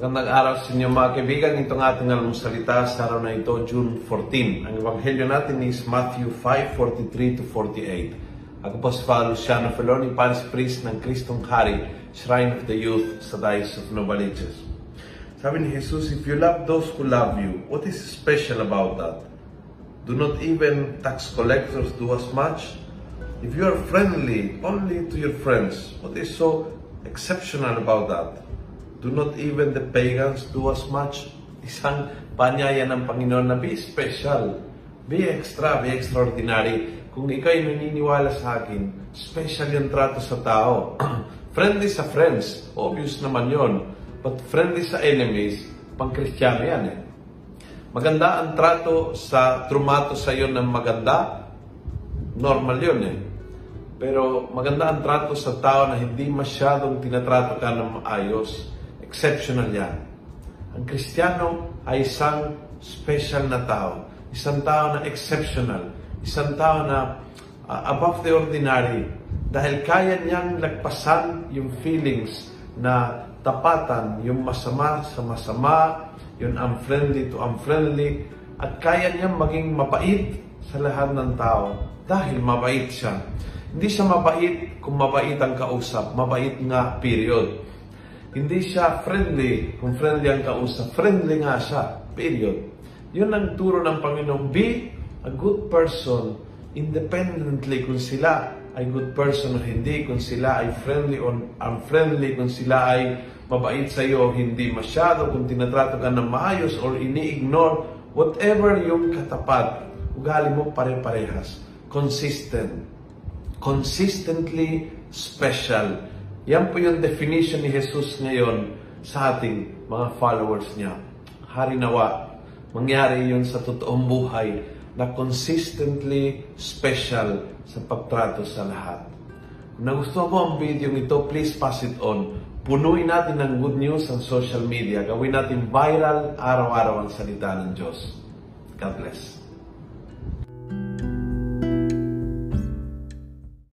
Magandang araw sa inyo mga kaibigan. Itong ating almusalita sa araw na ito, June 14. Ang ebanghelyo natin is Matthew 5:43 to 48. Ako po si Father Luciano Feloni, Paris Priest ng Kristong Hari, Shrine of the Youth sa Diocese of Novaliches. Sabi ni Jesus, if you love those who love you, what is special about that? Do not even tax collectors do as much? If you are friendly only to your friends, what is so exceptional about that? Do not even the pagans do as much? Isang panyaya ng Panginoon na be special, be extra, be extraordinary. Kung ikaw ay naniniwala sa akin, special yung trato sa tao. friendly sa friends, obvious naman yon. But friendly sa enemies, pang kristyano yan eh. Maganda ang trato sa trumato sa iyo ng maganda, normal yun eh. Pero maganda ang trato sa tao na hindi masyadong tinatrato ka ng maayos, exceptional yan. Ang Kristiyano ay isang special na tao, isang tao na exceptional, isang tao na uh, above the ordinary dahil kaya niyang lagpasan yung feelings na tapatan, yung masama sa masama, yung unfriendly to unfriendly, at kaya niyang maging mabait sa lahat ng tao dahil mabait siya. Hindi siya mabait kung mabait ang kausap, mabait nga, period. Hindi siya friendly kung friendly ang kausap. Friendly nga siya. Period. Yun ang turo ng Panginoon. Be a good person independently kung sila ay good person o hindi, kung sila ay friendly or unfriendly, kung sila ay mabait sa iyo o hindi masyado, kung tinatrato ka ng maayos or ini-ignore, whatever yung katapat, ugali mo pare-parehas. Consistent. Consistently special yan po yung definition ni Jesus ngayon sa ating mga followers niya. Hari nawa, mangyari yun sa totoong buhay na consistently special sa pagtrato sa lahat. Kung nagustuhan mo ang video ito, please pass it on. Punuin natin ng good news ang social media. Gawin natin viral araw-araw ang salita ng Diyos. God bless.